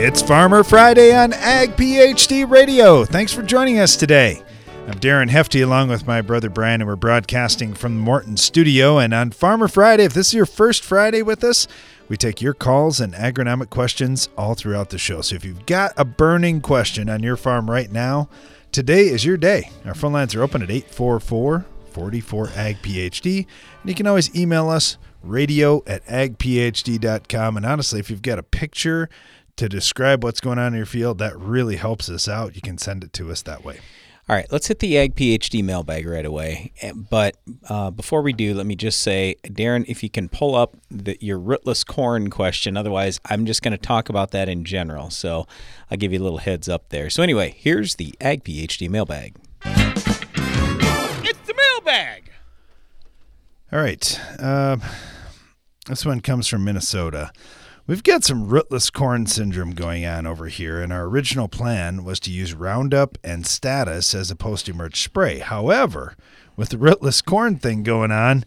It's Farmer Friday on Ag PhD Radio. Thanks for joining us today. I'm Darren Hefty along with my brother Brian, and we're broadcasting from the Morton studio. And on Farmer Friday, if this is your first Friday with us, we take your calls and agronomic questions all throughout the show. So if you've got a burning question on your farm right now, today is your day. Our phone lines are open at 844 44 Ag PhD. And you can always email us radio at agphd.com. And honestly, if you've got a picture to describe what's going on in your field, that really helps us out. You can send it to us that way. All right, let's hit the Ag PhD mailbag right away. Eh, but uh, before we do, let me just say, Darren, if you can pull up the, your rootless corn question. Otherwise, I'm just going to talk about that in general. So I'll give you a little heads up there. So, anyway, here's the Ag PhD mailbag. It's the mailbag. All right. Uh, this one comes from Minnesota. We've got some rootless corn syndrome going on over here, and our original plan was to use Roundup and Status as a post emerge spray. However, with the rootless corn thing going on,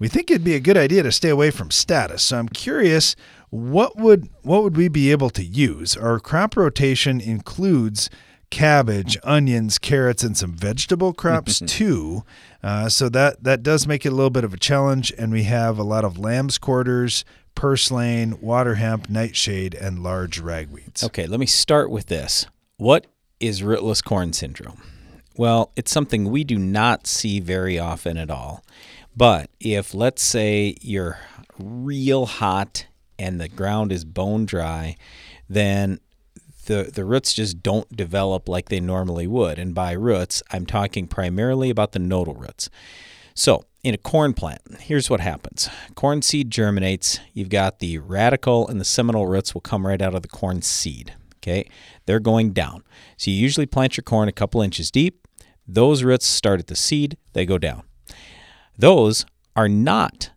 we think it'd be a good idea to stay away from Status. So I'm curious, what would what would we be able to use? Our crop rotation includes cabbage, onions, carrots, and some vegetable crops too. Uh, so that that does make it a little bit of a challenge, and we have a lot of lamb's quarters, purslane, water hemp, nightshade, and large ragweeds. Okay, let me start with this. What is rootless corn syndrome? Well, it's something we do not see very often at all. But if, let's say, you're real hot and the ground is bone dry, then the, the roots just don't develop like they normally would. And by roots, I'm talking primarily about the nodal roots. So, in a corn plant, here's what happens corn seed germinates. You've got the radicle and the seminal roots will come right out of the corn seed. Okay, they're going down. So, you usually plant your corn a couple inches deep. Those roots start at the seed, they go down. Those are not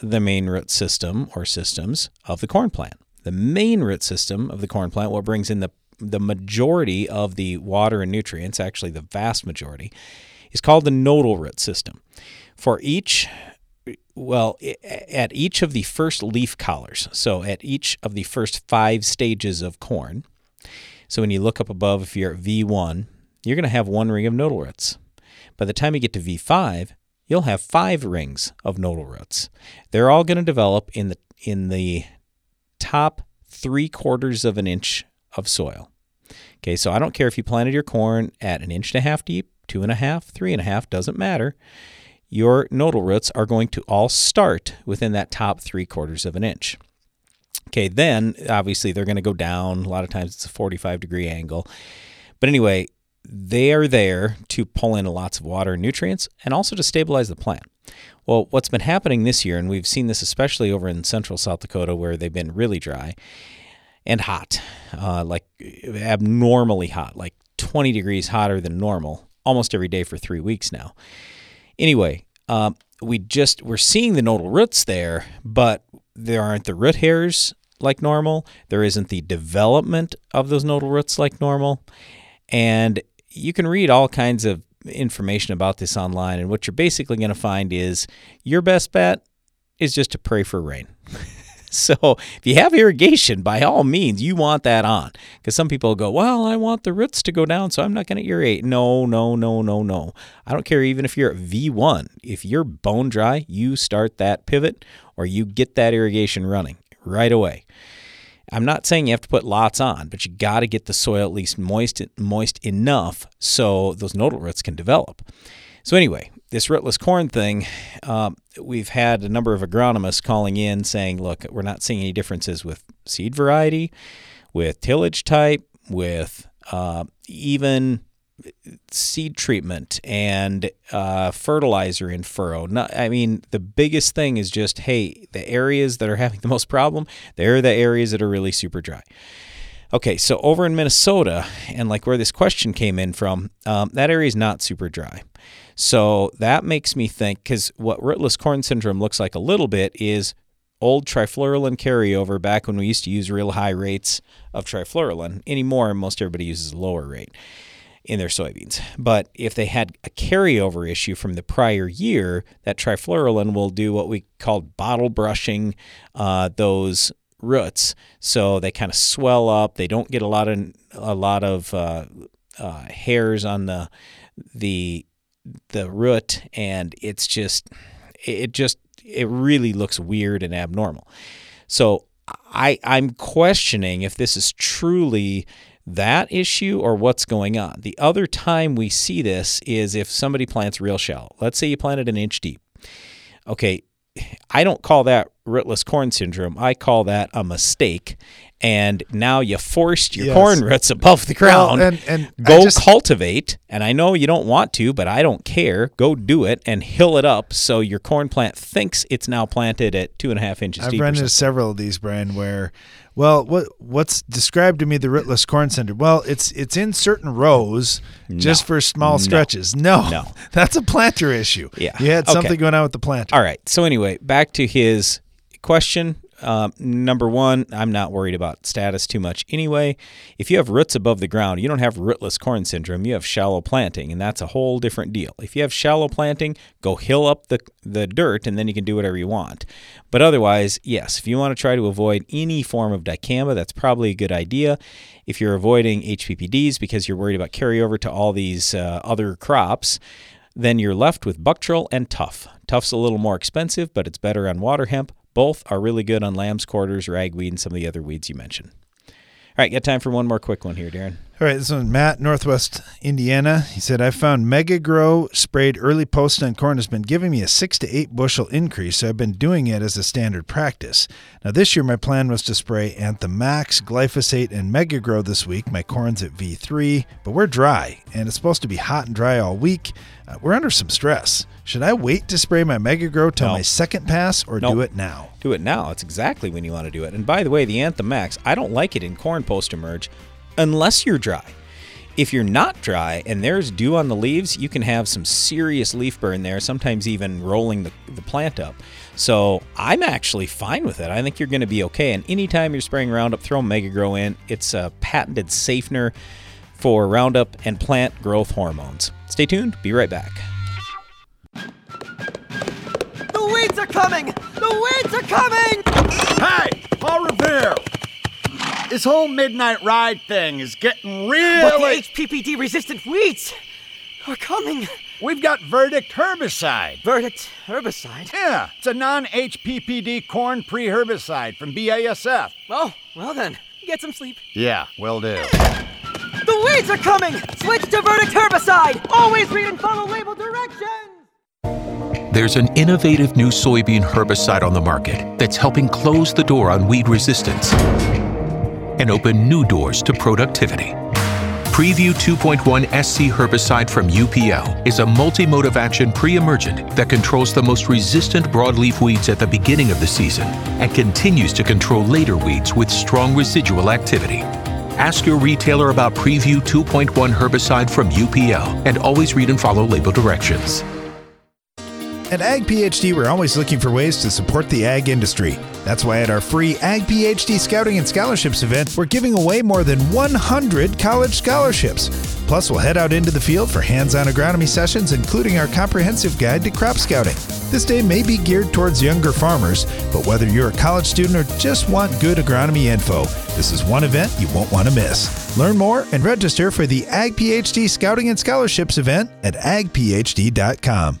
the main root system or systems of the corn plant. The main root system of the corn plant, what brings in the the majority of the water and nutrients, actually the vast majority, is called the nodal root system. For each well, at each of the first leaf collars, so at each of the first five stages of corn, so when you look up above, if you're at V1, you're going to have one ring of nodal roots. By the time you get to V5, you'll have five rings of nodal roots. They're all going to develop in the in the top three quarters of an inch of soil. Okay, so I don't care if you planted your corn at an inch and a half deep, two and a half, three and a half, doesn't matter your nodal roots are going to all start within that top three quarters of an inch. Okay, then obviously they're going to go down. A lot of times it's a 45 degree angle. But anyway, they are there to pull in lots of water and nutrients and also to stabilize the plant. Well, what's been happening this year, and we've seen this especially over in central South Dakota where they've been really dry and hot, uh, like abnormally hot, like 20 degrees hotter than normal almost every day for three weeks now. Anyway, um, we just we're seeing the nodal roots there, but there aren't the root hairs like normal. There isn't the development of those nodal roots like normal, and you can read all kinds of information about this online. And what you're basically going to find is your best bet is just to pray for rain. So if you have irrigation, by all means, you want that on. Because some people go, well, I want the roots to go down, so I'm not going to irrigate. No, no, no, no, no. I don't care even if you're at V1. If you're bone dry, you start that pivot or you get that irrigation running right away. I'm not saying you have to put lots on, but you got to get the soil at least moist moist enough so those nodal roots can develop. So anyway, this rootless corn thing, um, we've had a number of agronomists calling in saying, look, we're not seeing any differences with seed variety, with tillage type, with uh, even seed treatment and uh, fertilizer in furrow. Not, I mean, the biggest thing is just, hey, the areas that are having the most problem, they're the areas that are really super dry. Okay, so over in Minnesota, and like where this question came in from, um, that area is not super dry. So that makes me think because what rootless corn syndrome looks like a little bit is old trifluralin carryover back when we used to use real high rates of trifluralin. Anymore, most everybody uses a lower rate in their soybeans. But if they had a carryover issue from the prior year, that trifluralin will do what we call bottle brushing uh, those roots, so they kind of swell up. They don't get a lot of a lot of uh, uh, hairs on the the the root, and it's just it just it really looks weird and abnormal. So I I'm questioning if this is truly that issue or what's going on. The other time we see this is if somebody plants real shallow. Let's say you planted an inch deep. Okay, I don't call that rootless corn syndrome. I call that a mistake. And now you forced your Yes. corn roots above the ground. Well, and- and go just- cultivate. And I know you don't want to, but I don't care. Go do it and hill it up so your corn plant thinks it's now planted at two and a half inches I've run into several of these, Brian, where, well, what what's described to me the rootless corn syndrome? Well, it's it's in certain rows just for small stretches. No, No. that's a planter issue. Yeah. you had Okay. something going on with the planter. All right. So anyway, back to his question. Um, number one, I'm not worried about status too much anyway. If you have roots above the ground, you don't have rootless corn syndrome. You have shallow planting, and that's a whole different deal. If you have shallow planting, go hill up the the dirt, and then you can do whatever you want. But otherwise, yes, if you want to try to avoid any form of dicamba, that's probably a good idea. If you're avoiding HPPDs because you're worried about carryover to all these uh, other crops, then you're left with Buctril and Tough. Tough's a little more expensive, but it's better on water hemp. Both are really good on lamb's quarters, ragweed, and some of the other weeds you mentioned. All right, got time for one more quick one here, Darren. All right, this one, Matt, Northwest Indiana. He said, I found Mega Grow sprayed early post on corn has been giving me a six to eight bushel increase, so I've been doing it as a standard practice. Now, this year, my plan was to spray Anthem Maxx, glyphosate, and Mega Grow this week. My corn's at V3, but we're dry, and it's supposed to be hot and dry all week. Uh, we're under some stress. Should I wait to spray my Mega Grow till No. my second pass or No. do it now? Do it now. It's exactly when you want to do it. And by the way, the Anthem Maxx, I don't like it in corn post emerge unless you're dry. If you're not dry and there's dew on the leaves, you can have some serious leaf burn there, sometimes even rolling the, the plant up. So I'm actually fine with it. I think you're going to be okay. And anytime you're spraying Roundup, throw Mega Grow in. It's a patented safener for Roundup and plant growth hormones. Stay tuned. Be right back. Coming! The weeds are coming! Hey, Paul Revere! This whole midnight ride thing is getting But really. the HPPD resistant weeds are coming! We've got Verdict herbicide. Verdict herbicide. Yeah, it's a non HPPD corn pre herbicide from BASF. Oh, well then, get some sleep. Yeah, will do. The weeds are coming! Switch to Verdict herbicide! Always read and follow label directions! There's an innovative new soybean herbicide on the market that's helping close the door on weed resistance and open new doors to productivity. Preview 2.1 SC herbicide from UPL is a multi-mode of action pre-emergent that controls the most resistant broadleaf weeds at the beginning of the season and continues to control later weeds with strong residual activity. Ask your retailer about Preview 2.1 herbicide from UPL and always read and follow label directions. At Ag PhD, we're always looking for ways to support the ag industry. That's why at our free Ag PhD Scouting and Scholarships event, we're giving away more than 100 college scholarships. Plus, we'll head out into the field for hands on agronomy sessions, including our comprehensive guide to crop scouting. This day may be geared towards younger farmers, but whether you're a college student or just want good agronomy info, this is one event you won't want to miss. Learn more and register for the Ag PhD Scouting and Scholarships event at agphd.com.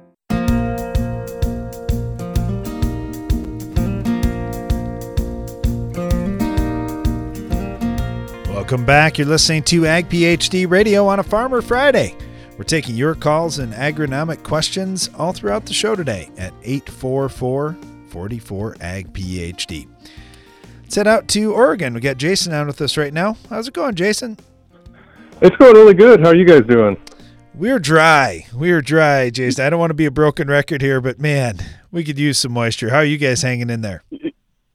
Welcome back. You're listening to Ag PhD Radio on a Farmer Friday. We're taking your calls and agronomic questions all throughout the show today at 844 44 Ag PhD. Let's head out to Oregon. We got Jason on with us right now. How's it going, Jason? It's going really good. How are you guys doing? We're dry. We're dry, Jason. I don't want to be a broken record here, but man, we could use some moisture. How are you guys hanging in there?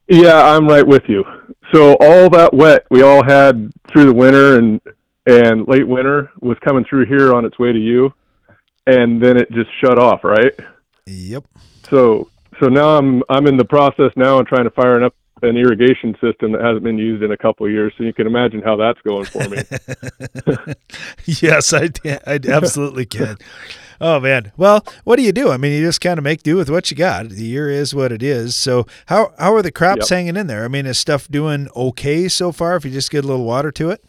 Yeah, I'm right with you. So all that wet we all had through the winter and and late winter was coming through here on its way to you, and then it just shut off, right? Yep. So so now I'm I'm in the process now and trying to fire up an irrigation system that hasn't been used in a couple of years. So you can imagine how that's going for me. yes, I, I absolutely can. Oh man. Well, what do you do? I mean, you just kind of make do with what you got. The year is what it is. So how how are the crops Yep. hanging in there? I mean, is stuff doing okay so far? If you just get a little water to it.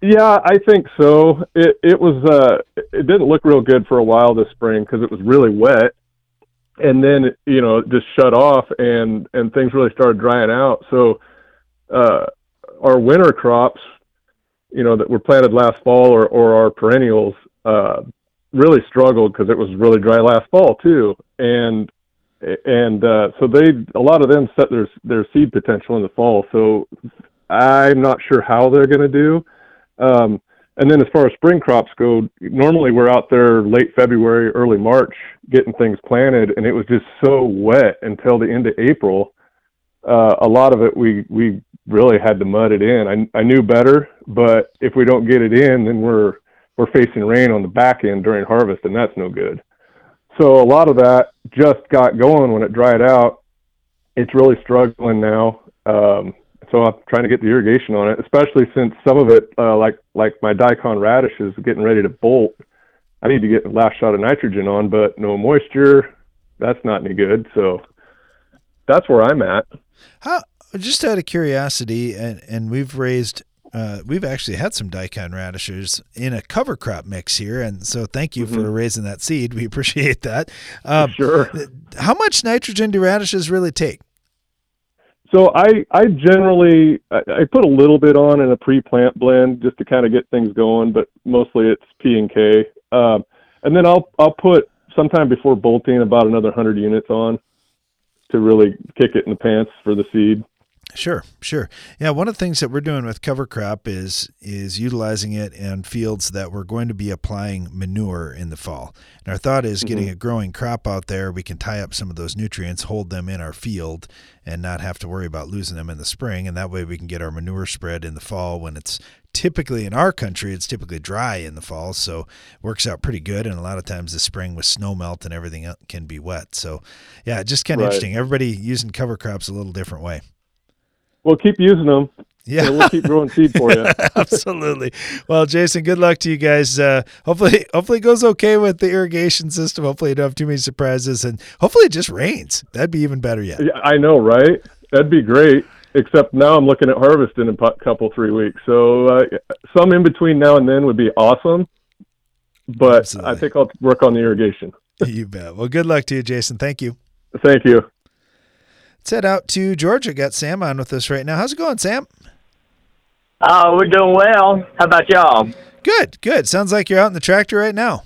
Yeah, I think so. It it was uh it didn't look real good for a while this spring because it was really wet, and then you know it just shut off and and things really started drying out. So uh, our winter crops, you know, that were planted last fall or or our perennials, uh, really struggled because it was really dry last fall too, and and uh, so they a lot of them set their their seed potential in the fall. So I'm not sure how they're going to do. Um, and then as far as spring crops go, normally we're out there late February, early March getting things planted, and it was just so wet until the end of April. Uh, a lot of it we we really had to mud it in. I I knew better, but if we don't get it in, then we're we're facing rain on the back end during harvest, and that's no good. So a lot of that just got going when it dried out. It's really struggling now. Um, so I'm trying to get the irrigation on it, especially since some of it, uh, like like my daikon radish is getting ready to bolt. I need to get the last shot of nitrogen on, but no moisture. That's not any good. So that's where I'm at. How just out of curiosity, and and we've raised. Uh, we've actually had some daikon radishes in a cover crop mix here, and so thank you for raising that seed. We appreciate that. Um, Sure. How much nitrogen do radishes really take? So I I generally I, I put a little bit on in a pre-plant blend just to kind of get things going, but mostly it's P and K. Um, and then I'll I'll put sometime before bolting about another hundred units on to really kick it in the pants for the seed. Sure, sure. Yeah, one of the things that we're doing with cover crop is is utilizing it in fields that we're going to be applying manure in the fall. And our thought is getting mm-hmm. a growing crop out there, we can tie up some of those nutrients, hold them in our field, and not have to worry about losing them in the spring. And that way we can get our manure spread in the fall when it's typically in our country it's typically dry in the fall so works out pretty good and a lot of times the spring with snow melt and everything else can be wet so yeah just kind of Right. interesting everybody using cover crops a little different way Well, keep using them. yeah we'll keep growing seed for you. Absolutely. Well, Jason, good luck to you guys. Uh, hopefully, hopefully it goes okay with the irrigation system. Hopefully, you don't have too many surprises, and hopefully, it just rains. That'd be even better yet. Yeah, I know, right? That'd be great. Except now I'm looking at harvest in a couple three weeks. So uh, some in between now and then would be awesome. But Absolutely. I think I'll work on the irrigation. you bet. Well, good luck to you, Jason. Thank you. Thank you. Let's head out to Georgia. Got Sam on with us right now. How's it going, Sam? Oh, we're doing well. How about y'all? Good, good. Sounds like you're out in the tractor right now.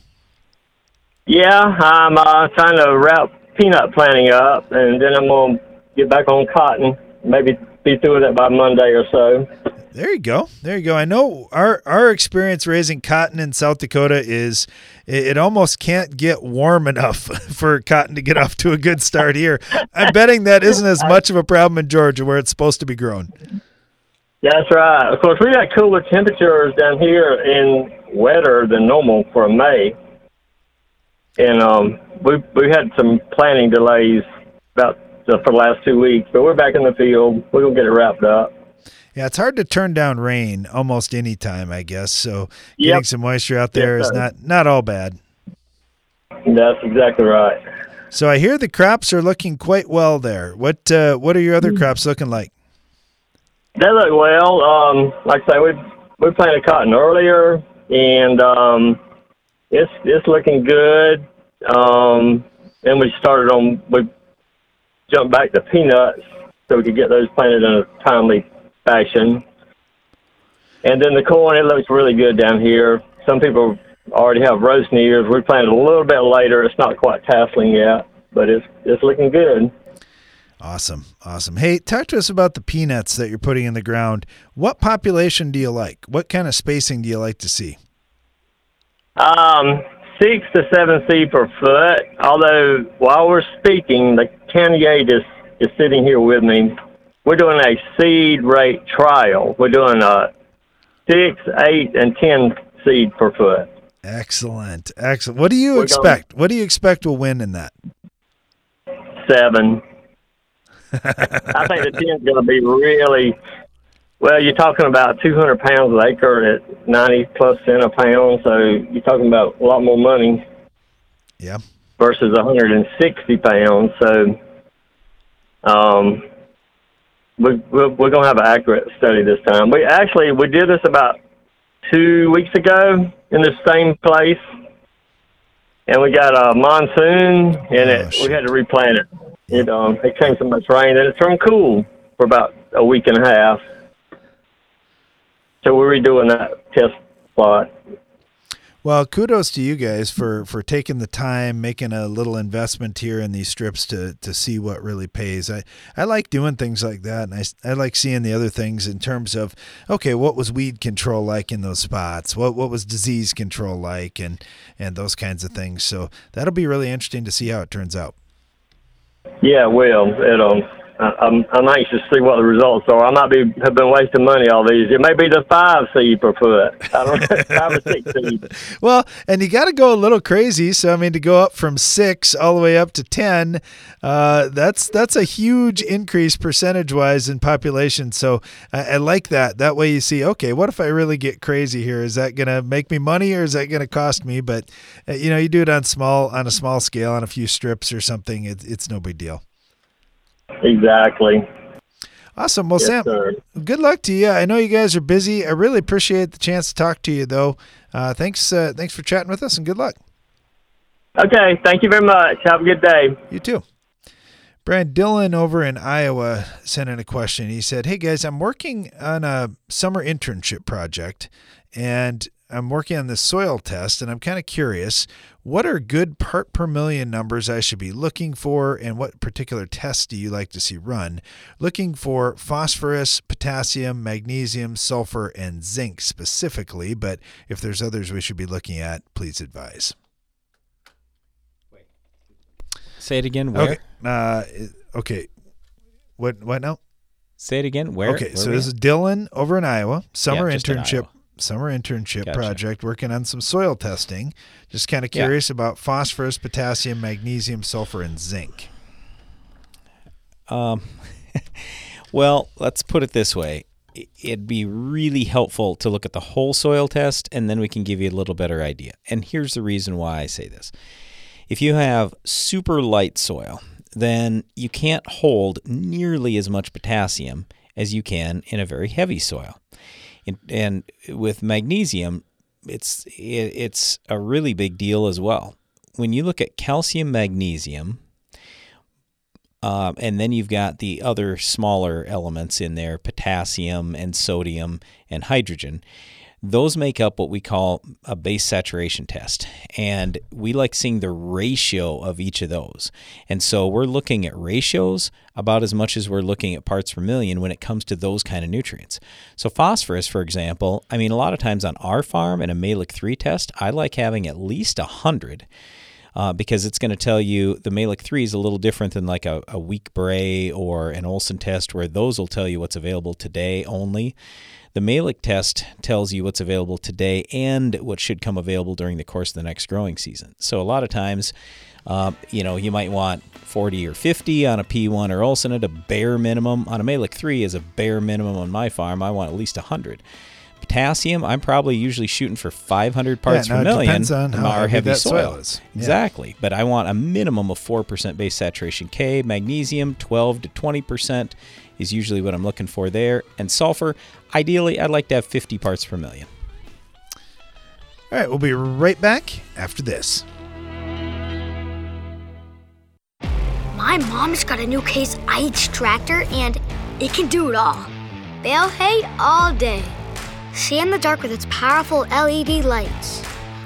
Yeah, I'm uh, trying to wrap peanut planting up, and then I'm going to get back on cotton. Maybe be through with it by Monday or so. There you go. There you go. I know our our experience raising cotton in South Dakota is it, it almost can't get warm enough for cotton to get off to a good start here. I'm betting that isn't as much of a problem in Georgia where it's supposed to be grown. That's right. Of course, we got cooler temperatures down here and wetter than normal for May. And um, we we had some planting delays about the, for the last two weeks, but we're back in the field. We're gonna get it wrapped up. Yeah, it's hard to turn down rain almost any time, I guess. So getting Yep. some moisture out there Yes, is not not all bad. That's exactly right. So I hear the crops are looking quite well there. What uh, what are your other crops looking like? They look well. Um, like I say, we we planted cotton earlier, and um, it's it's looking good. Um, then we started on we jumped back to peanuts so we could get those planted in a timely fashion. And then the corn, it looks really good down here. Some people already have roast ears. We planted a little bit later. It's not quite tasseling yet, but it's it's looking good. Awesome. Awesome. Hey, talk to us about the peanuts that you're putting in the ground. What population do you like? What kind of spacing do you like to see? Um, six to seven seed per foot. Although while we're speaking, the county aide is is sitting here with me, we're doing a seed rate trial. We're doing a six, eight, and ten seed per foot. Excellent, excellent. What do you We're expect? What do you expect will win in that? Seven. I think the ten's going to be really. Well, you're talking about 200 pounds an acre at 90 plus cent a pound, so you're talking about a lot more money Yeah. versus 160 pounds. So, um, we, we're, we're going to have an accurate study this time. We actually we did this about two weeks ago in the same place, and we got a monsoon, and it, we had to replant it. It um, it came so much rain, and it turned cool for about a week and a half. So we're redoing that test plot. Well, kudos to you guys for for taking the time, making a little investment here in these strips to to see what really pays. I I like doing things like that, and I I like seeing the other things in terms of okay, what was weed control like in those spots? What what was disease control like, and and those kinds of things. So that'll be really interesting to see how it turns out. Yeah, well, it um, I'm I'm anxious to see what the results are. I might be have been wasting money all these. It may be the five seed per foot. I don't know, five or six seed. Well, and you got to go a little crazy. So I mean, to go up from six all the way up to ten, uh, that's that's a huge increase percentage wise in population. So I, I like that. That way you see, okay, what if I really get crazy here? Is that going to make me money or is that going to cost me? But uh, you know, you do it on small on a small scale on a few strips or something. It, it's no big deal. Exactly. Awesome. Well, Yes, Sam, sir. good luck to you. I know you guys are busy. I really appreciate the chance to talk to you, though. Uh, thanks. Uh, thanks for chatting with us, and good luck. Okay. Thank you very much. Have a good day. You too. Brad Dillon over in Iowa sent in a question. He said, Hey guys, I'm working on a summer internship project and I'm working on this soil test and I'm kind of curious what are good part per million numbers I should be looking for and what particular tests do you like to see run? Looking for phosphorus, potassium, magnesium, sulfur, and zinc specifically, but if there's others we should be looking at, please advise. Wait. Say it again. Where? Okay. Uh, okay. What what now? Say it again. Where? Okay, Where so this at? is Dylan over in Iowa. Summer Yeah, just in internship. Iowa. Summer internship Gotcha. project working on some soil testing. Just kind of Yeah. curious about phosphorus, potassium, magnesium, sulfur, and zinc. Um, well, let's put it this way. It'd be really helpful to look at the whole soil test, and then we can give you a little better idea. And here's the reason why I say this. If you have super light soil, then you can't hold nearly as much potassium as you can in a very heavy soil. And, with magnesium, it's it, it's a really big deal as well. When you look at calcium, magnesium, um, and then you've got the other smaller elements in there potassium and sodium and hydrogen. Those make up what we call a base saturation test. And we like seeing the ratio of each of those. And so we're looking at ratios about as much as we're looking at parts per million when it comes to those kind of nutrients. So, phosphorus, for example, I mean, a lot of times on our farm in a Mehlich 3 test, I like having at least 100 uh, because it's going to tell you the Mehlich 3 is a little different than like a, a weak Bray or an Olsen test, where those will tell you what's available today only. The Mehlich test tells you what's available today and what should come available during the course of the next growing season. So a lot of times, um, you know, you might want 40 or 50 on a P1 or Olsen at a bare minimum. On a Mehlich 3 is a bare minimum on my farm. I want at least 100. Potassium, I'm probably usually shooting for 500 parts now per million. depends on how our heavy heavy that soil. soil is. Yeah. Exactly. But I want a minimum of 4% base saturation K. Magnesium, 12 to 20% is usually what I'm looking for there. And sulfur, ideally, I'd like to have 50 parts per million. All right, we'll be right back after this. My mom's got a new Case IH tractor and it can do it all. Bale hay all day. See in the dark with its powerful LED lights.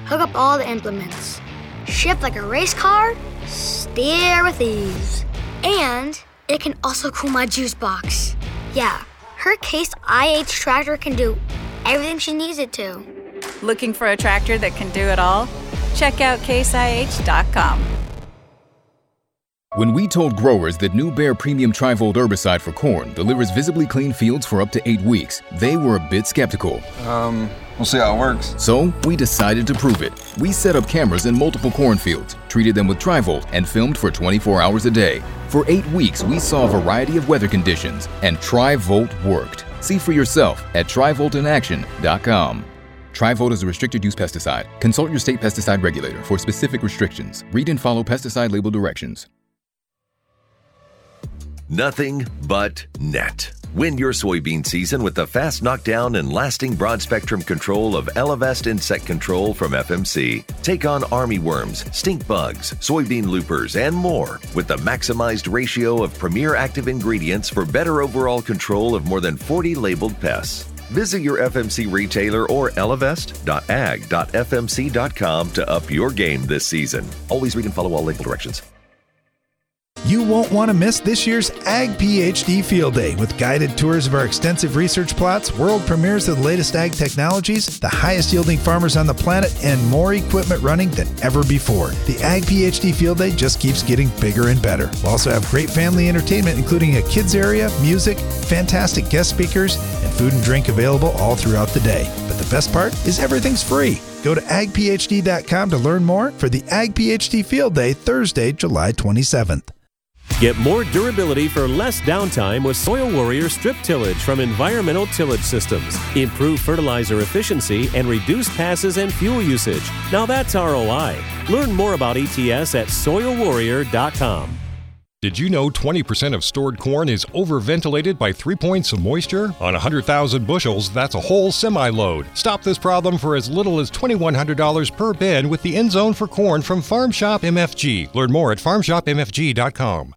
Hook up all the implements. Shift like a race car, steer with ease. And it can also cool my juice box. Yeah, her Case IH tractor can do everything she needs it to. Looking for a tractor that can do it all? Check out caseih.com. When we told growers that new Bayer Premium Trivolt herbicide for corn delivers visibly clean fields for up to eight weeks, they were a bit skeptical. Um, we'll see how it works. So we decided to prove it. We set up cameras in multiple cornfields, treated them with Trivolt, and filmed for 24 hours a day. For eight weeks, we saw a variety of weather conditions, and Trivolt worked. See for yourself at trivoltinaction.com. Trivolt is a restricted use pesticide. Consult your state pesticide regulator for specific restrictions. Read and follow pesticide label directions. Nothing but net. Win your soybean season with the fast knockdown and lasting broad spectrum control of Elevest Insect Control from FMC. Take on army worms, stink bugs, soybean loopers, and more with the maximized ratio of premier active ingredients for better overall control of more than 40 labeled pests. Visit your FMC retailer or elevest.ag.fmc.com to up your game this season. Always read and follow all label directions. You won't want to miss this year's Ag PhD Field Day with guided tours of our extensive research plots, world premieres of the latest ag technologies, the highest yielding farmers on the planet, and more equipment running than ever before. The Ag PhD Field Day just keeps getting bigger and better. We'll also have great family entertainment, including a kids area, music, fantastic guest speakers, and food and drink available all throughout the day. But the best part is everything's free. Go to agphd.com to learn more for the Ag PhD Field Day, Thursday, July 27th. Get more durability for less downtime with Soil Warrior strip tillage from Environmental Tillage Systems. Improve fertilizer efficiency and reduce passes and fuel usage. Now that's ROI. Learn more about ETS at soilwarrior.com. Did you know 20% of stored corn is overventilated by three points of moisture? On 100,000 bushels, that's a whole semi load. Stop this problem for as little as $2,100 per bin with the end zone for corn from Farm Shop MFG. Learn more at farmshopmfg.com.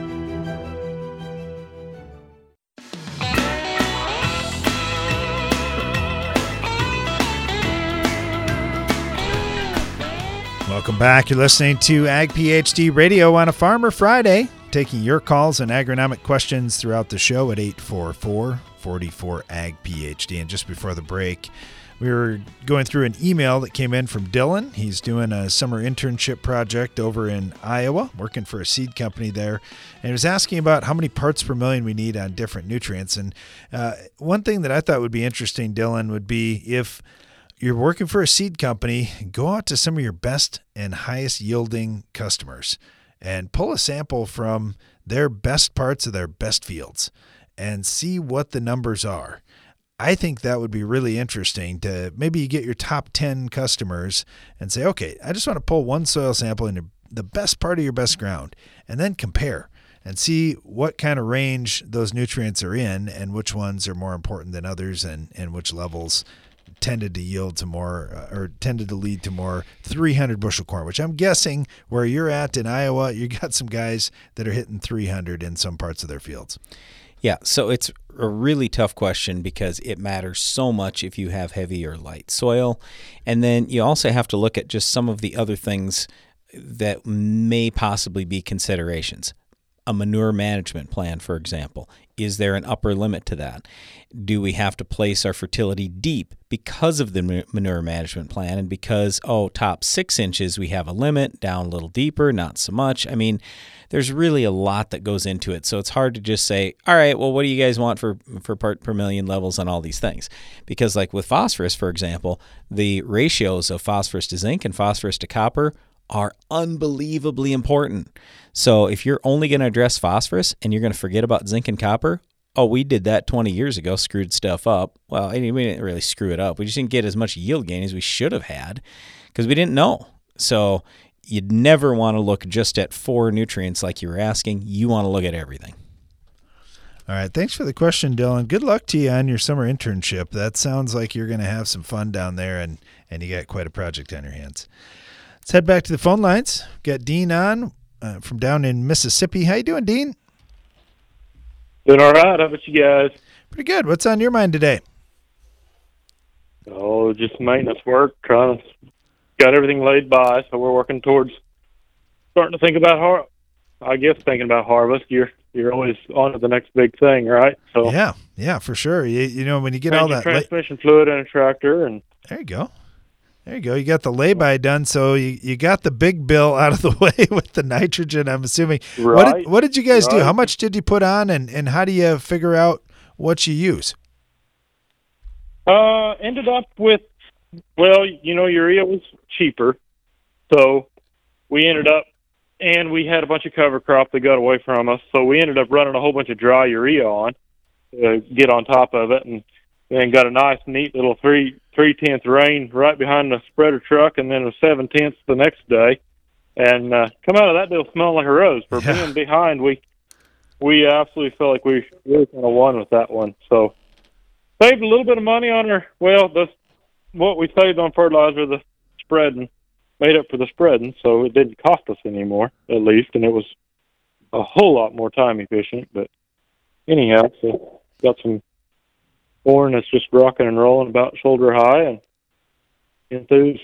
back. You're listening to Ag PhD Radio on a Farmer Friday, taking your calls and agronomic questions throughout the show at 844 44 Ag PhD. And just before the break, we were going through an email that came in from Dylan. He's doing a summer internship project over in Iowa, working for a seed company there. And he was asking about how many parts per million we need on different nutrients. And uh, one thing that I thought would be interesting, Dylan, would be if you're working for a seed company, go out to some of your best and highest yielding customers and pull a sample from their best parts of their best fields and see what the numbers are. I think that would be really interesting to maybe you get your top 10 customers and say, okay, I just want to pull one soil sample in the best part of your best ground and then compare and see what kind of range those nutrients are in and which ones are more important than others and, and which levels tended to yield to more uh, or tended to lead to more 300 bushel corn, which I'm guessing where you're at in Iowa, you got some guys that are hitting 300 in some parts of their fields. Yeah, so it's a really tough question because it matters so much if you have heavy or light soil. And then you also have to look at just some of the other things that may possibly be considerations. A manure management plan, for example. Is there an upper limit to that? Do we have to place our fertility deep because of the manure management plan and because, oh, top six inches, we have a limit, down a little deeper, not so much? I mean, there's really a lot that goes into it. So it's hard to just say, all right, well, what do you guys want for, for part per million levels on all these things? Because, like with phosphorus, for example, the ratios of phosphorus to zinc and phosphorus to copper are unbelievably important. So if you're only going to address phosphorus and you're going to forget about zinc and copper, oh, we did that 20 years ago, screwed stuff up. Well, we didn't really screw it up. We just didn't get as much yield gain as we should have had because we didn't know. So you'd never want to look just at four nutrients like you were asking. You want to look at everything. All right. Thanks for the question, Dylan. Good luck to you on your summer internship. That sounds like you're going to have some fun down there and, and you got quite a project on your hands. Let's head back to the phone lines. Got Dean on uh, from down in Mississippi. How you doing, Dean? Doing all right. How about you guys? Pretty good. What's on your mind today? Oh, just maintenance work. Trying to got everything laid by, so we're working towards starting to think about har. I guess thinking about harvest. You're you're always on to the next big thing, right? So Yeah, yeah, for sure. You, you know when you get all that. la- transmission fluid in a tractor, and there you go. There you go. You got the lay-by done, so you, you got the big bill out of the way with the nitrogen. I'm assuming. What did, Right, what did you guys do? How much did you put on, and, and how do you figure out what you use? Uh, ended up with, well, you know, urea was cheaper, so we ended up, and we had a bunch of cover crop that got away from us, so we ended up running a whole bunch of dry urea on, to get on top of it, and then got a nice, neat little three three tenths rain right behind the spreader truck, and then a seven tenths the next day, and uh, come out of that deal smelling like a rose. For being behind, we we absolutely felt like we really kind of won with that one. So saved a little bit of money on our well the what we saved on fertilizer the spreading made up for the spreading so it didn't cost us anymore at least and it was a whole lot more time efficient but anyhow so got some corn that's just rocking and rolling about shoulder high and enthused,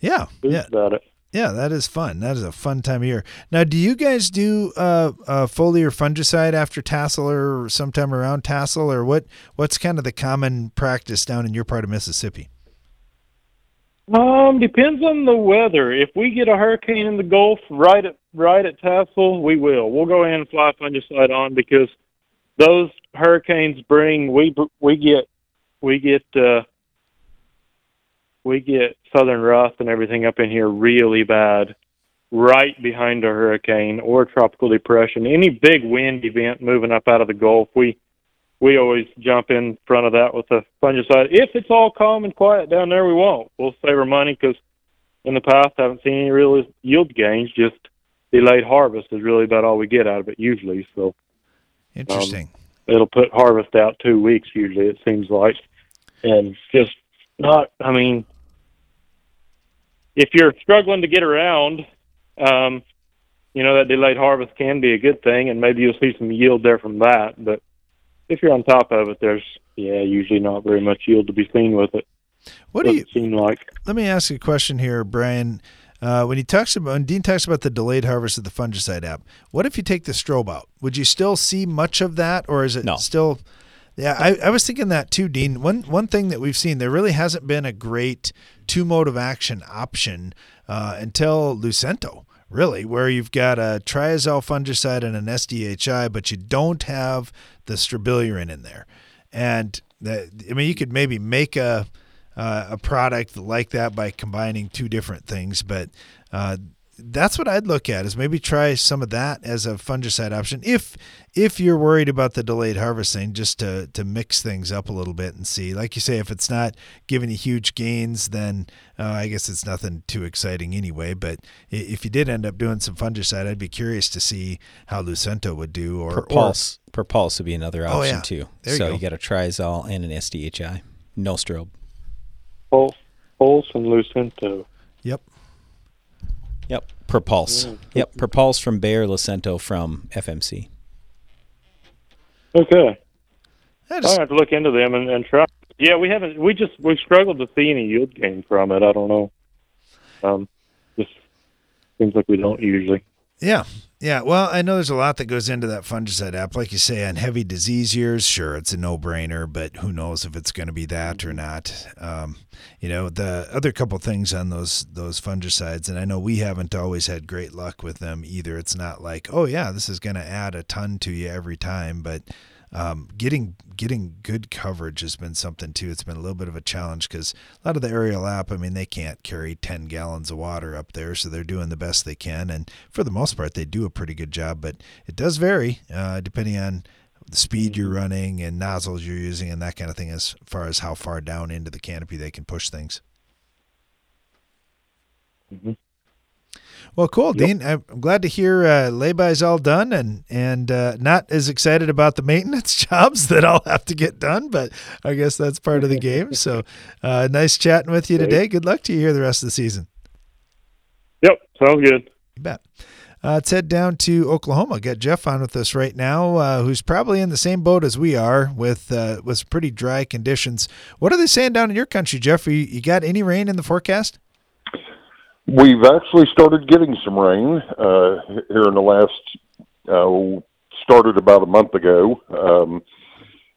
Yeah, enthused yeah, about it yeah. That is fun. That is a fun time of year. Now, do you guys do uh, uh, foliar fungicide after tassel or sometime around tassel, or what? What's kind of the common practice down in your part of Mississippi? Um, depends on the weather. If we get a hurricane in the Gulf right at right at Tassel, we will. We'll go in and fly fungicide on because those hurricanes bring we we get we get uh we get southern rust and everything up in here really bad right behind a hurricane or tropical depression. Any big wind event moving up out of the Gulf, we we always jump in front of that with a fungicide. If it's all calm and quiet down there, we won't. We'll save our money because in the past I haven't seen any real yield gains. Just delayed harvest is really about all we get out of it usually. So Interesting. um, it'll put harvest out two weeks usually. It seems like, and just not. I mean, if you're struggling to get around, um, you know that delayed harvest can be a good thing, and maybe you'll see some yield there from that. But if you're on top of it, there's yeah usually not very much yield to be seen with it. What do Doesn't seem like? Let me ask you a question here, Brian. Uh, when he talks about when Dean talks about the delayed harvest of the fungicide app, what if you take the strobe out? Would you still see much of that, or is it still? Yeah, I, I was thinking that too, Dean. One one thing that we've seen there really hasn't been a great two mode of action option uh, until Lucento, really, where you've got a triazole fungicide and an SDHI, but you don't have the strobilurin in there. And that, I mean, you could maybe make a uh, a product like that by combining two different things, but uh, that's what I'd look at is maybe try some of that as a fungicide option if if you're worried about the delayed harvesting, just to to mix things up a little bit and see. Like you say, if it's not giving you huge gains, then uh, I guess it's nothing too exciting anyway. But if you did end up doing some fungicide, I'd be curious to see how Lucento would do. Or Propulse. Propulse would be another option Oh, yeah. too. There you so go. you got a triazole and an SDHI. No strobe. Pulse, Pulse, and Lucento. Yep. Yep. Propulse. Mm. Yep. Propulse from Bayer, Lucento from FMC. Okay. I I have to look into them and, and try. Yeah, we haven't. We just we struggled to see any yield gain from it. I don't know. Um, just seems like we don't usually. Yeah. Yeah. Well, I know there's a lot that goes into that fungicide app. Like you say, on heavy disease years, sure, it's a no brainer, but who knows if it's going to be that or not. Um, you know, the other couple things on those those fungicides, and I know we haven't always had great luck with them either. It's not like, oh yeah, this is going to add a ton to you every time, but um, getting getting good coverage has been something too. It's been a little bit of a challenge because a lot of the aerial app, I mean, they can't carry ten gallons of water up there, so they're doing the best they can, and for the most part, they do a pretty good job. But it does vary uh, depending on the speed you're running and nozzles you're using and that kind of thing, as far as how far down into the canopy they can push things. Well, cool, Dean. I'm I'm glad to hear uh, lay-by's all done, and and uh, not as excited about the maintenance jobs that I'll have to get done, but I guess that's part of the game. So, uh, nice chatting with you today. Good luck to you here the rest of the season. Yep, sounds good. You bet. Uh, let's head down to Oklahoma. Got Jeff on with us right now, uh, who's probably in the same boat as we are with uh, with pretty dry conditions. What are they saying down in your country, Jeff? You, you got any rain in the forecast? We've actually started getting some rain uh, here in the last. Uh, started about a month ago. Um,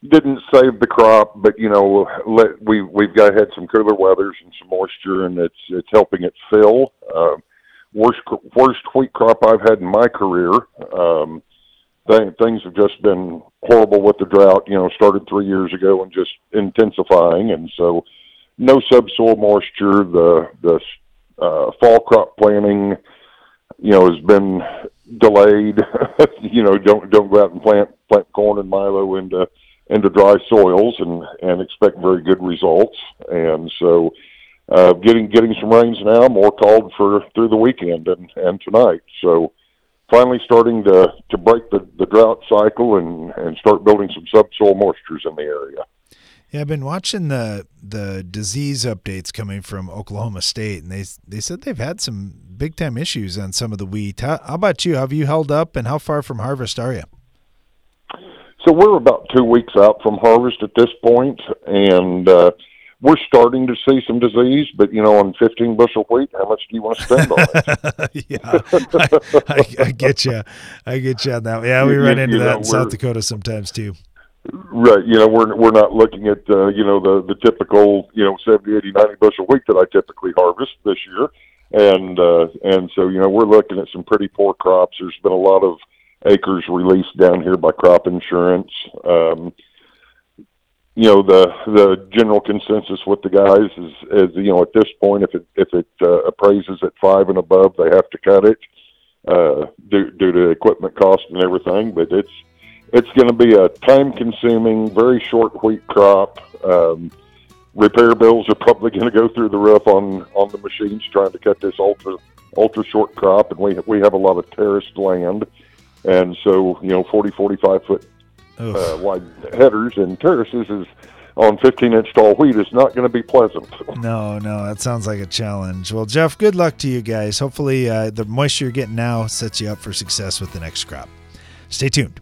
didn't save the crop, but you know, let, we we've got had some cooler weathers and some moisture, and it's it's helping it fill. Uh, worst worst wheat crop I've had in my career. Um, th- things have just been horrible with the drought. You know, started three years ago and just intensifying, and so no subsoil moisture. The the uh, fall crop planting, you know, has been delayed. you know, don't don't go out and plant plant corn and milo into into dry soils and and expect very good results. And so, uh, getting getting some rains now, more called for through the weekend and and tonight. So, finally starting to to break the the drought cycle and and start building some subsoil moistures in the area. Yeah, I've been watching the the disease updates coming from Oklahoma State, and they they said they've had some big time issues on some of the wheat. How, how about you? Have you held up, and how far from harvest are you? So we're about two weeks out from harvest at this point, and uh, we're starting to see some disease. But you know, on 15 bushel wheat, how much do you want to spend on it? yeah, I, I, I, get you. I get you on that. Yeah, we run into you that in South Dakota sometimes too. Right. You know, we're we're not looking at uh, you know the the typical you know 70, 80, 90 bushel wheat that I typically harvest this year, and uh, and so you know we're looking at some pretty poor crops. There's been a lot of acres released down here by crop insurance. Um, you know the the general consensus with the guys is is you know at this point if it if it uh, appraises at five and above they have to cut it uh, due due to equipment cost and everything. But it's it's going to be a time consuming, very short wheat crop. Um, repair bills are probably going to go through the roof on on the machines trying to cut this ultra ultra short crop, and we we have a lot of terraced land, and so you know 40 45 foot uh, wide headers and terraces is on 15 inch tall wheat is not going to be pleasant. No, no, that sounds like a challenge. Well, Jeff, good luck to you guys. Hopefully, uh, the moisture you're getting now sets you up for success with the next crop. Stay tuned.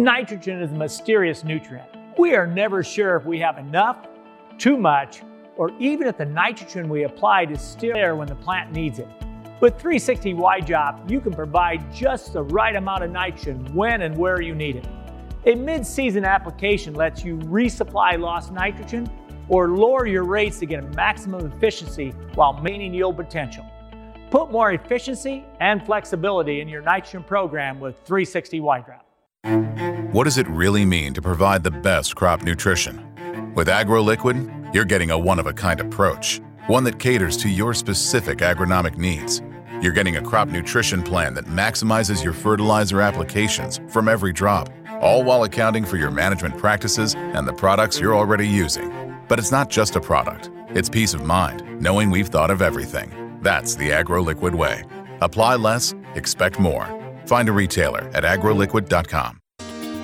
Nitrogen is a mysterious nutrient. We are never sure if we have enough, too much, or even if the nitrogen we applied is still there when the plant needs it. With 360 Y-Drop, you can provide just the right amount of nitrogen when and where you need it. A mid-season application lets you resupply lost nitrogen or lower your rates to get a maximum efficiency while maintaining yield potential. Put more efficiency and flexibility in your nitrogen program with 360 Y-Drop. What does it really mean to provide the best crop nutrition? With AgroLiquid, you're getting a one of a kind approach, one that caters to your specific agronomic needs. You're getting a crop nutrition plan that maximizes your fertilizer applications from every drop, all while accounting for your management practices and the products you're already using. But it's not just a product, it's peace of mind, knowing we've thought of everything. That's the AgroLiquid way. Apply less, expect more. Find a retailer at agroliquid.com.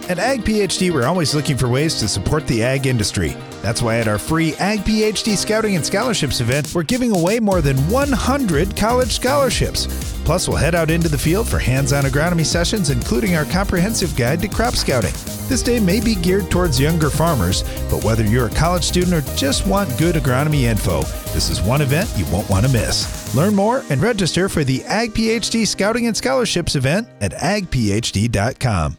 At Ag PhD, we're always looking for ways to support the ag industry. That's why at our free Ag PhD Scouting and Scholarships event, we're giving away more than 100 college scholarships. Plus, we'll head out into the field for hands on agronomy sessions, including our comprehensive guide to crop scouting. This day may be geared towards younger farmers, but whether you're a college student or just want good agronomy info, this is one event you won't want to miss. Learn more and register for the Ag PhD Scouting and Scholarships event at agphd.com.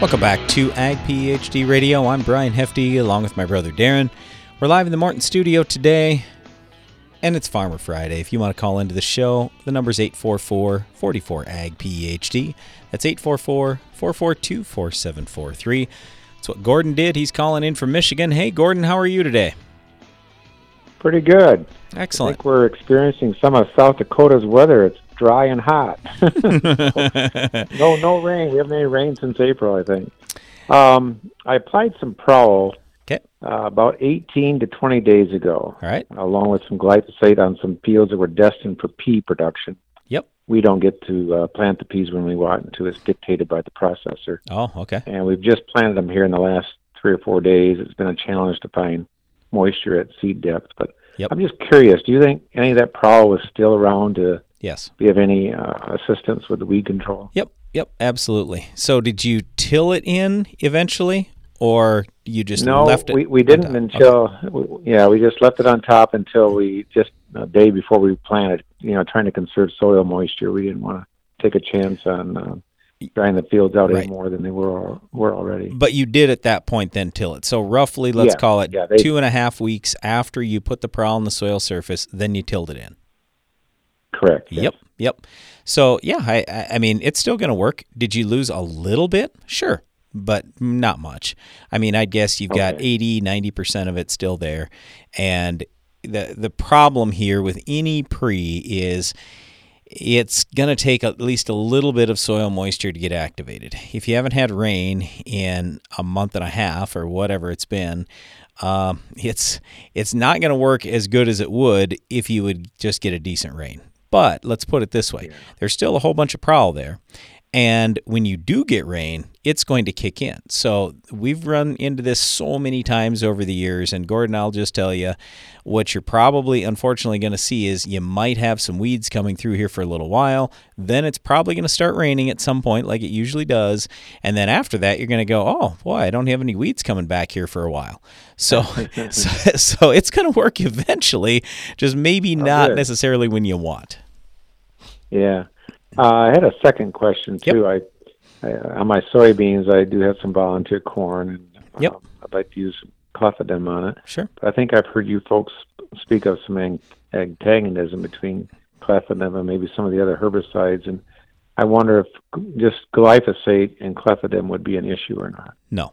Welcome back to Ag PhD Radio. I'm Brian Hefty along with my brother Darren. We're live in the Morton studio today, and it's Farmer Friday. If you want to call into the show, the number's 844 44 Ag PhD. That's 844 442 4743. That's what Gordon did. He's calling in from Michigan. Hey, Gordon, how are you today? Pretty good. Excellent. I think we're experiencing some of South Dakota's weather. It's dry and hot. no, no rain. We haven't had any rain since April, I think. Um, I applied some Prowl okay. uh, about 18 to 20 days ago. All right. Along with some glyphosate on some fields that were destined for pea production. Yep. We don't get to uh, plant the peas when we want until it's dictated by the processor. Oh, okay. And we've just planted them here in the last three or four days. It's been a challenge to find moisture at seed depth, but Yep. I'm just curious. Do you think any of that prowl is still around to Yes. Do you have any uh, assistance with the weed control? Yep, yep, absolutely. So, did you till it in eventually, or you just no, left it? we we didn't until we, yeah, we just left it on top until we just a day before we planted. You know, trying to conserve soil moisture. We didn't want to take a chance on uh, drying the fields out Right. any more than they were were already. But you did at that point then till it. So roughly, let's Yeah, call it yeah, they- two and a half weeks after you put the prowl on the soil surface, then you tilled it in. Correct. Yep, yep. So yeah, I I- mean it's still going to work. Did you lose a little bit? Sure, but not much. I mean, I guess you've got 80, 90% of it still there. And the the problem here with any pre is it's going to take at least a little bit of soil moisture to get activated. If you haven't had rain in a month and a half or whatever it's been, um, it's it's not going to work as good as it would if you would just get a decent rain. But let's put it this way: there's still a whole bunch of prowl there, and when you do get rain, it's going to kick in. So we've run into this so many times over the years, and Gordon, I'll just tell you, what you're probably unfortunately going to see is you might have some weeds coming through here for a little while. Then it's probably going to start raining at some point, like it usually does, and then after that, you're going to go, oh boy, I don't have any weeds coming back here for a while. So, so, so it's going to work eventually, just maybe not necessarily when you want. Yeah. Uh, I had a second question too. I, I on my soybeans, I do have some volunteer corn, and Yep. um, I'd like to use clethodim on it. Sure. But I think I've heard you folks speak of some antagonism between clethodim and maybe some of the other herbicides, and I wonder if just glyphosate and clethodim would be an issue or not. No.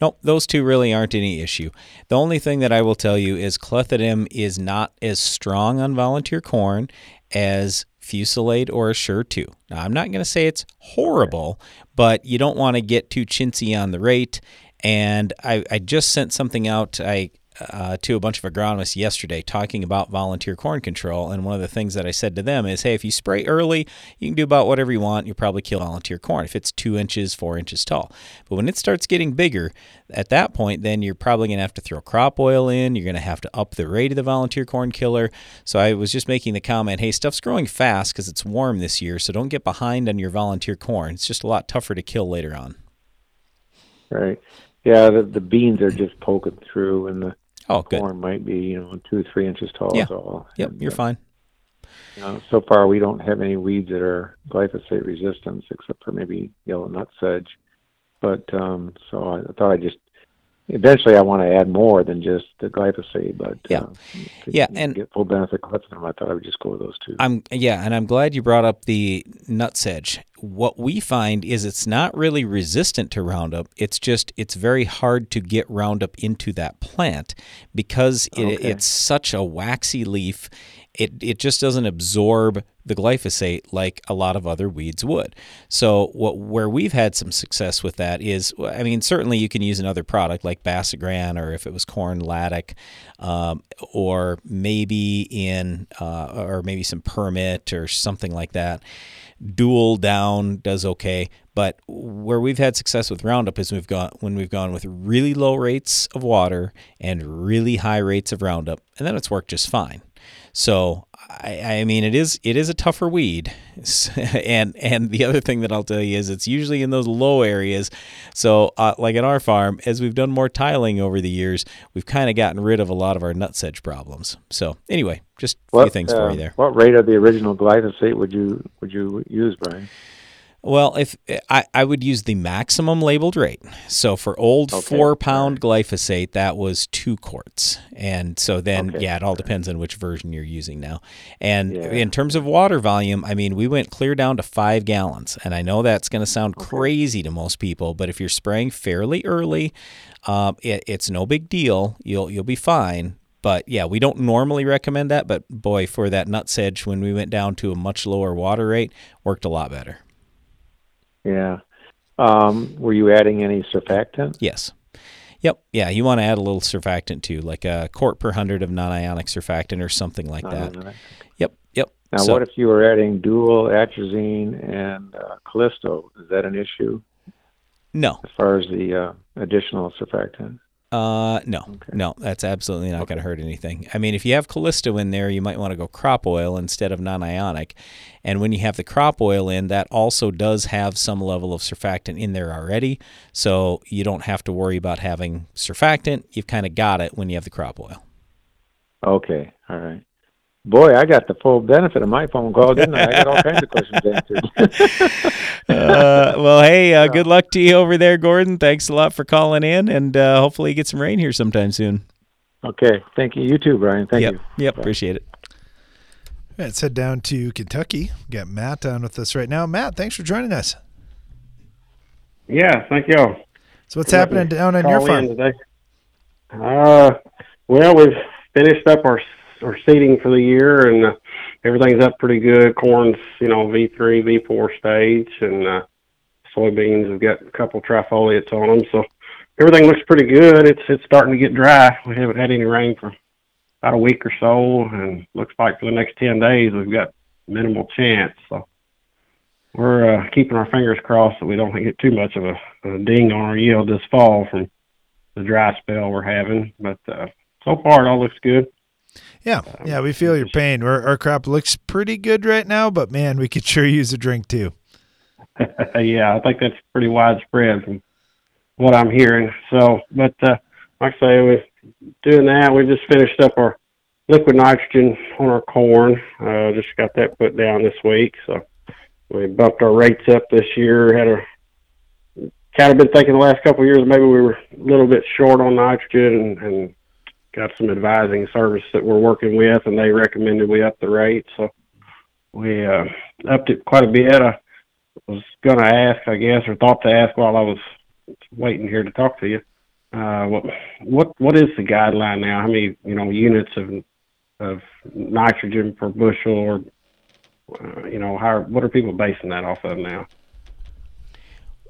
Nope, those two really aren't any issue. The only thing that I will tell you is clethodim is not as strong on volunteer corn as Fusilade or Assure 2. Now, I'm not going to say it's horrible, but you don't want to get too chintzy on the rate. And I, I just sent something out I, uh, to a bunch of agronomists yesterday talking about volunteer corn control. And one of the things that I said to them is hey, if you spray early, you can do about whatever you want. You'll probably kill volunteer corn if it's two inches, four inches tall. But when it starts getting bigger, at that point, then you're probably going to have to throw crop oil in. You're going to have to up the rate of the volunteer corn killer. So I was just making the comment hey, stuff's growing fast because it's warm this year. So don't get behind on your volunteer corn. It's just a lot tougher to kill later on. Right. Yeah, the, the beans are just poking through, and the Oh, good. corn might be, you know, two or three inches tall. Yeah. is all. Yep, And, you're uh, fine. You know, so far, we don't have any weeds that are glyphosate resistant, except for maybe yellow nut sedge. But um, so I, I thought I'd just eventually I want to add more than just the glyphosate, but Yeah. uh, Yeah, and- get full benefit clethodim, I thought I would just go with those two. I'm yeah, and I'm glad you brought up the nutsedge. What we find is it's not really resistant to Roundup. It's just it's very hard to get Roundup into that plant because it, Okay. it's such a waxy leaf. It it just doesn't absorb the glyphosate like a lot of other weeds would. So what where we've had some success with that is, I mean, certainly you can use another product like Basagran or if it was corn Laddok, um, or maybe in uh, or maybe some permit or something like that. Dual down does okay, but where we've had success with Roundup is we've gone when we've gone with really low rates of water and really high rates of Roundup, and then it's worked just fine. So I, I, mean, it is it is a tougher weed, and and the other thing that I'll tell you is it's usually in those low areas. So uh, like at our farm, as we've done more tiling over the years, we've kind of gotten rid of a lot of our nutsedge problems. So anyway, just a what, few things uh, for you there. What rate of the original glyphosate would you would you use, Brian? Well, if I, I would use the maximum labeled rate. So for old okay. four pound glyphosate, that was two quarts. And so then, okay. yeah, it all depends on which version you're using now. And yeah. in terms of water volume, I mean, we went clear down to five gallons. And I know that's going to sound okay. crazy to most people, but if you're spraying fairly early, um, it, it's no big deal. You'll you'll be fine. But yeah, we don't normally recommend that. But boy, for that nutsedge, when we went down to a much lower water rate, worked a lot better. Yeah. Um, were you adding any surfactant? Yes. Yep. Yeah, you want to add a little surfactant too, like a quart per hundred of non-ionic surfactant or something like that. Yep. Yep. Now, so, what if you were adding dual atrazine and uh, Callisto? Is that an issue? No. As far as the uh, additional surfactant. Uh, no, okay. no, that's absolutely not okay. going to hurt anything. I mean, if you have Callisto in there, you might want to go crop oil instead of non-ionic. And when you have the crop oil in, that also does have some level of surfactant in there already. So you don't have to worry about having surfactant. You've kind of got it when you have the crop oil. Okay, all right. Boy, I got the full benefit of my phone call, didn't I? I got all kinds of questions answered. uh, well, hey, uh, good luck to you over there, Gordon. Thanks a lot for calling in, and uh, hopefully you get some rain here sometime soon. Okay, thank you. You too, Brian. Thank yep. you. Yep, Bye. appreciate it. All right, let's head down to Kentucky. We got Matt on with us right now. Matt, thanks for joining us. Yeah, thank you. So what's happening down on your farm today? Uh, well, we've finished up our our seeding for the year, and uh, everything's up pretty good. Corn's you know V three, V four stage, and uh, soybeans have got a couple trifoliates on them, so everything looks pretty good. It's it's starting to get dry. We haven't had any rain for about a week or so, and looks like for the next ten days we've got minimal chance. So we're uh, keeping our fingers crossed that we don't get too much of a, a ding on our yield this fall from the dry spell we're having. But uh, so far it all looks good. Yeah, um, yeah, we feel your pain. Our, our crop looks pretty good right now, but man, we could sure use a drink too. yeah, I think that's pretty widespread from what I'm hearing. So, but uh, like I say, we're doing that. We just finished up our liquid nitrogen on our corn. Uh, just got that put down this week. So we bumped our rates up this year. Had a kind of been thinking the last couple of years maybe we were a little bit short on nitrogen and, and got some advising service that we're working with, and they recommended we up the rate. So we uh, upped it quite a bit. I was going to ask, I guess, or thought to ask while I was waiting here to talk to you. Uh, what what what is the guideline now? How many you know units of of nitrogen per bushel, or uh, you know, how what are people basing that off of now?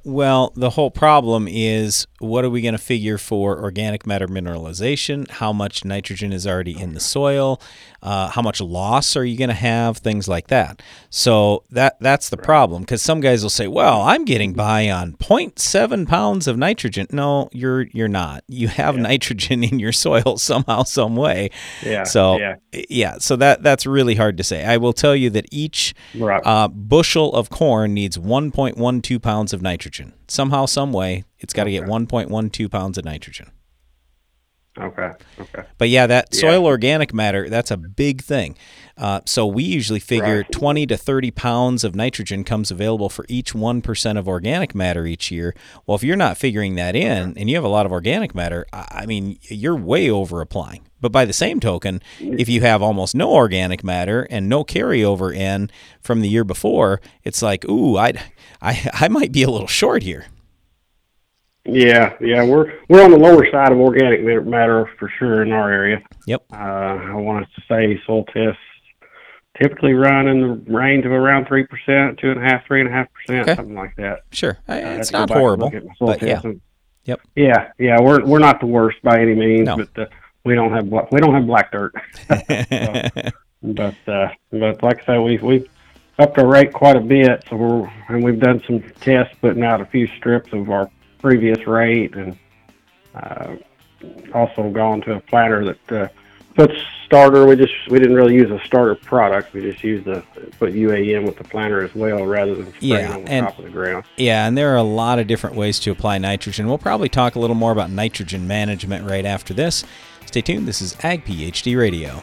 Well, the whole problem is what are we going to figure for organic matter mineralization? How much nitrogen is already in the soil? Uh, how much loss are you going to have? Things like that. So that that's the problem because some guys will say, "Well, I'm getting by on 0.7 pounds of nitrogen." No, you're you're not. You have yeah. nitrogen in your soil somehow, some way. Yeah. So yeah. yeah. So that that's really hard to say. I will tell you that each right. uh, bushel of corn needs 1.12 pounds of nitrogen. Somehow, some way, it's got to okay. get 1.12 pounds of nitrogen. Okay. Okay. But yeah, that soil organic matter, that's a big thing. Uh, so we usually figure right. 20 to 30 pounds of nitrogen comes available for each 1% of organic matter each year. Well, if you're not figuring that in and you have a lot of organic matter, I mean, you're way over applying. But by the same token, if you have almost no organic matter and no carryover in from the year before, it's like, ooh, I, I, I might be a little short here. Yeah, yeah, we're we're on the lower side of organic matter for sure in our area. Yep. Uh, I want to say soil tests typically run in the range of around three percent, two and a half, three and a half percent, something like that. Sure, I- Uh, it's I'd have to not and horrible, look at my soil but yeah. testing. Yep. Yeah, yeah, we're we're not the worst by any means, No. but uh, we don't have we don't have black dirt. So, but uh, but like I said, we we upped our rate quite a bit, so we're and we've done some tests, putting out a few strips of our previous rate, and uh, also gone to a planter that uh, puts starter. We just we didn't really use a starter product. We just used the put UAN with the planter as well, rather than spraying Yeah, on the and- top of the ground. Yeah, and there are a lot of different ways to apply nitrogen. We'll probably talk a little more about nitrogen management right after this. Stay tuned. This is Ag PhD Radio.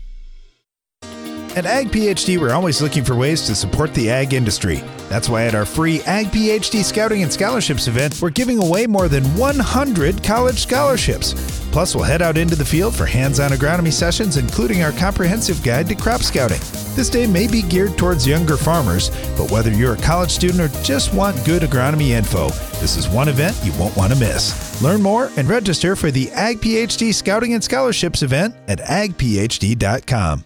At Ag PhD, we're always looking for ways to support the ag industry. That's why at our free Ag PhD Scouting and Scholarships event, we're giving away more than 100 college scholarships. Plus, we'll head out into the field for hands on agronomy sessions, including our comprehensive guide to crop scouting. This day may be geared towards younger farmers, but whether you're a college student or just want good agronomy info, this is one event you won't want to miss. Learn more and register for the Ag PhD Scouting and Scholarships event at agphd.com.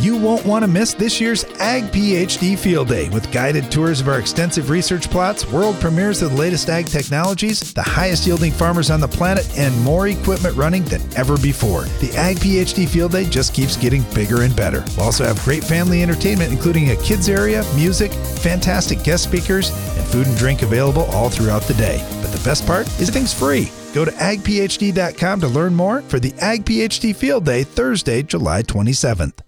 You won't want to miss this year's Ag PhD Field Day with guided tours of our extensive research plots, world premieres of the latest ag technologies, the highest yielding farmers on the planet, and more equipment running than ever before. The Ag PhD Field Day just keeps getting bigger and better. We'll also have great family entertainment, including a kids area, music, fantastic guest speakers, and food and drink available all throughout the day. But the best part is everything's free. Go to agphd.com to learn more for the Ag PhD Field Day, Thursday, July 27th.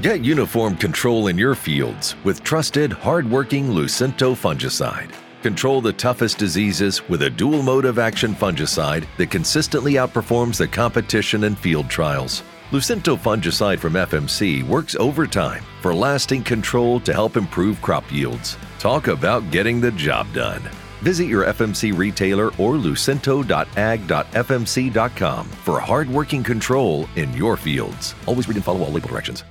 Get uniform control in your fields with trusted, hard-working Lucento fungicide. Control the toughest diseases with a dual mode of action fungicide that consistently outperforms the competition in field trials. Lucento fungicide from FMC works overtime for lasting control to help improve crop yields. Talk about getting the job done. Visit your FMC retailer or lucento.ag.fmc.com for hard-working control in your fields. Always read and follow all label directions.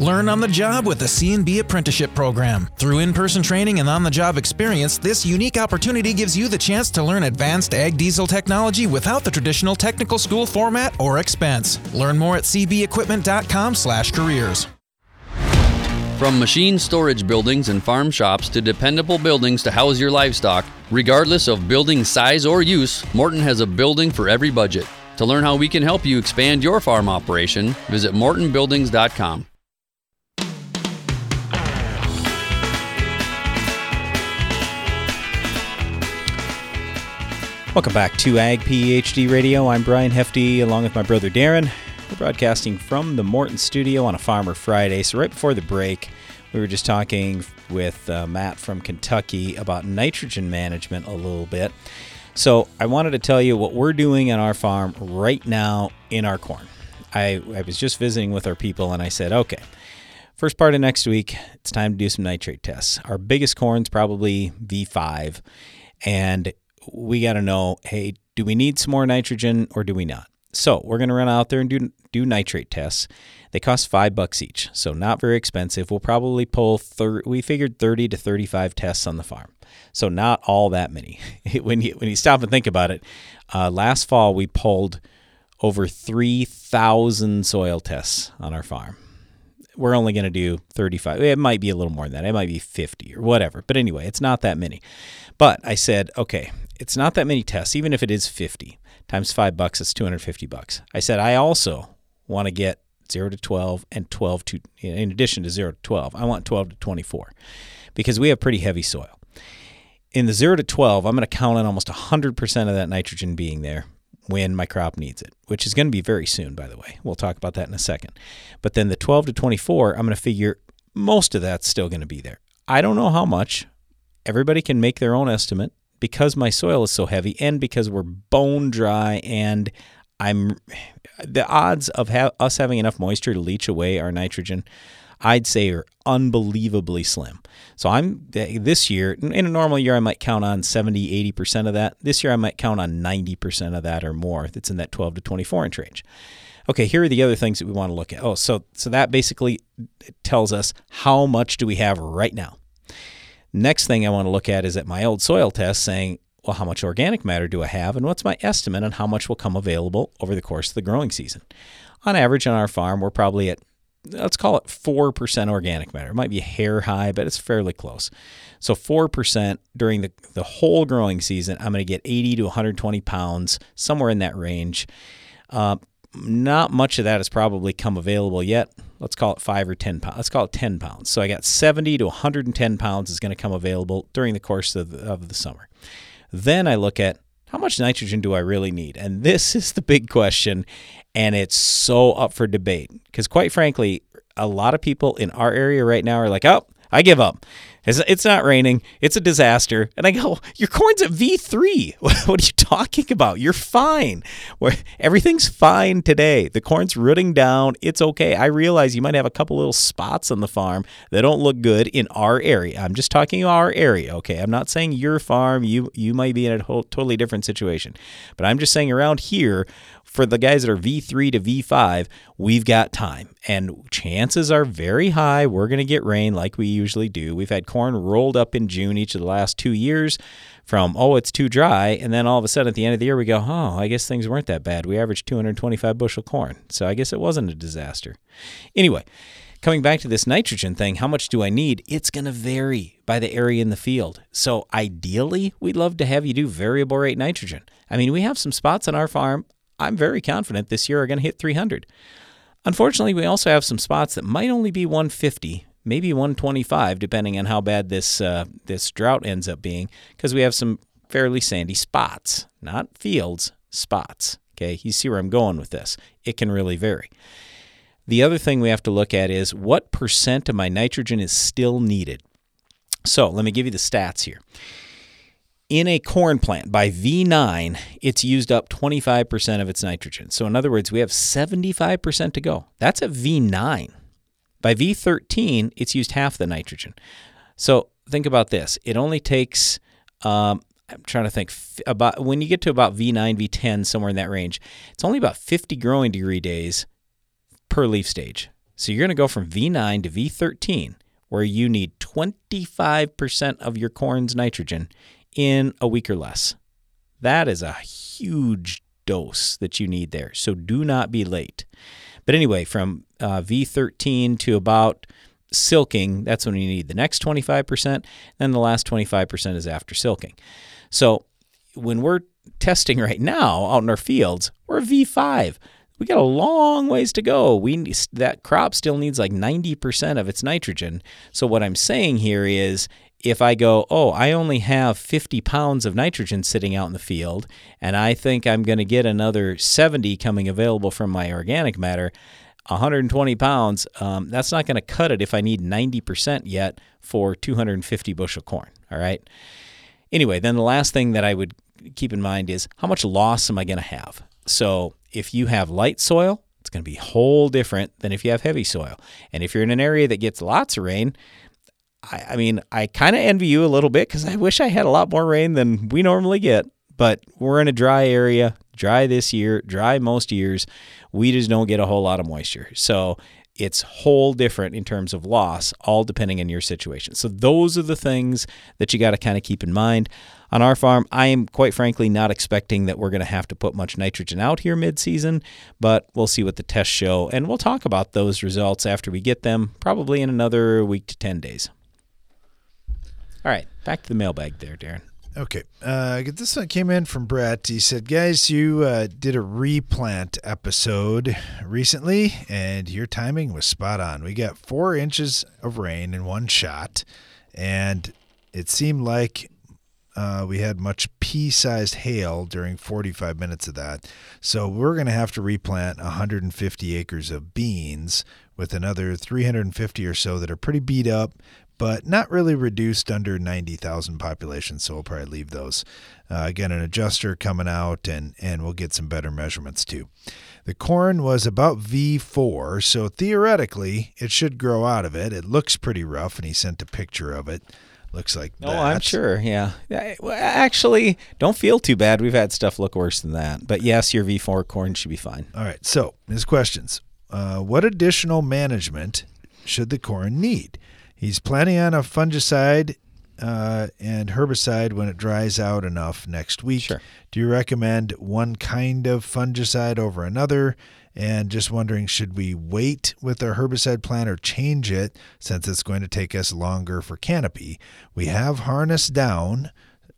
Learn on the job with the C&B Apprenticeship Program. Through in-person training and on-the-job experience, this unique opportunity gives you the chance to learn advanced ag diesel technology without the traditional technical school format or expense. Learn more at cbequipment.com/careers. From machine storage buildings and farm shops to dependable buildings to house your livestock, regardless of building size or use, Morton has a building for every budget. To learn how we can help you expand your farm operation, visit mortonbuildings.com. Welcome back to Ag PhD Radio. I'm Brian Hefty along with my brother Darren. We're broadcasting from the Morton studio on a Farmer Friday. So, right before the break, we were just talking with uh, Matt from Kentucky about nitrogen management a little bit. So, I wanted to tell you what we're doing on our farm right now in our corn. I, I was just visiting with our people and I said, okay, first part of next week, it's time to do some nitrate tests. Our biggest corn's probably V5. And we got to know hey, do we need some more nitrogen or do we not? So we're going to run out there and do, do nitrate tests. They cost five bucks each, so not very expensive. We'll probably pull, thir- we figured 30 to 35 tests on the farm. So not all that many. when, you, when you stop and think about it, uh, last fall we pulled over 3,000 soil tests on our farm. We're only going to do 35. It might be a little more than that. It might be 50 or whatever. But anyway, it's not that many. But I said, okay, it's not that many tests, even if it is 50 times five bucks, it's 250 bucks. I said, I also want to get 0 to 12, and 12 to, in addition to 0 to 12, I want 12 to 24 because we have pretty heavy soil. In the 0 to 12, I'm going to count on almost 100% of that nitrogen being there when my crop needs it, which is going to be very soon, by the way. We'll talk about that in a second. But then the 12 to 24, I'm going to figure most of that's still going to be there. I don't know how much. Everybody can make their own estimate because my soil is so heavy and because we're bone dry and I'm the odds of ha- us having enough moisture to leach away our nitrogen I'd say are unbelievably slim. So I'm this year in a normal year I might count on 70 80% of that. This year I might count on 90% of that or more that's in that 12 to 24 inch range. Okay, here are the other things that we want to look at. Oh, so so that basically tells us how much do we have right now. Next thing I want to look at is at my old soil test saying, well, how much organic matter do I have and what's my estimate on how much will come available over the course of the growing season? On average on our farm, we're probably at let's call it 4% organic matter. It might be a hair high, but it's fairly close. So 4% during the, the whole growing season, I'm going to get 80 to 120 pounds, somewhere in that range. Uh, not much of that has probably come available yet. Let's call it five or 10 pounds. Let's call it 10 pounds. So I got 70 to 110 pounds is going to come available during the course of the, of the summer. Then I look at how much nitrogen do I really need? And this is the big question, and it's so up for debate because, quite frankly, a lot of people in our area right now are like, oh, I give up. It's, it's not raining. It's a disaster. And I go, your corn's at V3. What are you talking about? You're fine. Everything's fine today. The corn's rooting down. It's okay. I realize you might have a couple little spots on the farm that don't look good in our area. I'm just talking our area. Okay. I'm not saying your farm. You you might be in a whole, totally different situation. But I'm just saying around here, for the guys that are V3 to V5, we've got time. And chances are very high we're going to get rain like we usually do. We've had corn rolled up in June each of the last two years from, oh, it's too dry. And then all of a sudden at the end of the year, we go, oh, I guess things weren't that bad. We averaged 225 bushel corn. So I guess it wasn't a disaster. Anyway, coming back to this nitrogen thing, how much do I need? It's going to vary by the area in the field. So ideally, we'd love to have you do variable rate nitrogen. I mean, we have some spots on our farm I'm very confident this year are going to hit 300. Unfortunately, we also have some spots that might only be 150, maybe 125, depending on how bad this uh, this drought ends up being, because we have some fairly sandy spots, not fields, spots. Okay, you see where I'm going with this. It can really vary. The other thing we have to look at is what percent of my nitrogen is still needed. So let me give you the stats here in a corn plant by V9, it's used up 25% of its nitrogen. So, in other words, we have 75% to go. That's a V9. By V13, it's used half the nitrogen. So, think about this it only takes, um, I'm trying to think, about when you get to about V9, V10, somewhere in that range, it's only about 50 growing degree days per leaf stage. So, you're going to go from V9 to V13, where you need 25% of your corn's nitrogen in a week or less. That is a huge dose that you need there. So do not be late. But anyway, from uh, V13 to about silking, that's when you need the next 25%. Then the last 25% is after silking. So when we're testing right now out in our fields, we're V5. We got a long ways to go. We that crop still needs like 90% of its nitrogen. So what I'm saying here is if I go, oh, I only have 50 pounds of nitrogen sitting out in the field, and I think I'm going to get another 70 coming available from my organic matter, 120 pounds, um, that's not going to cut it if I need 90% yet for 250 bushel corn. All right. Anyway, then the last thing that I would keep in mind is how much loss am I going to have? So if you have light soil, it's going to be whole different than if you have heavy soil. And if you're in an area that gets lots of rain, I, I mean, I kind of envy you a little bit because I wish I had a lot more rain than we normally get. But we're in a dry area, dry this year, dry most years. We just don't get a whole lot of moisture. So it's whole different in terms of loss, all depending on your situation. So those are the things that you got to kind of keep in mind. On our farm, I am quite frankly not expecting that we're going to have to put much nitrogen out here mid-season, but we'll see what the tests show, and we'll talk about those results after we get them, probably in another week to 10 days. All right, back to the mailbag there, Darren. Okay. Uh, this one came in from Brett. He said, Guys, you uh, did a replant episode recently, and your timing was spot on. We got four inches of rain in one shot, and it seemed like uh, we had much pea sized hail during 45 minutes of that. So we're going to have to replant 150 acres of beans with another 350 or so that are pretty beat up, but not really reduced under 90,000 population. So we'll probably leave those. Uh, again, an adjuster coming out, and, and we'll get some better measurements too. The corn was about V4, so theoretically it should grow out of it. It looks pretty rough, and he sent a picture of it looks like oh i'm sure yeah actually don't feel too bad we've had stuff look worse than that but yes your v4 corn should be fine all right so his questions uh, what additional management should the corn need he's planning on a fungicide uh, and herbicide when it dries out enough next week sure. do you recommend one kind of fungicide over another and just wondering should we wait with our herbicide plan or change it since it's going to take us longer for canopy? We have harnessed down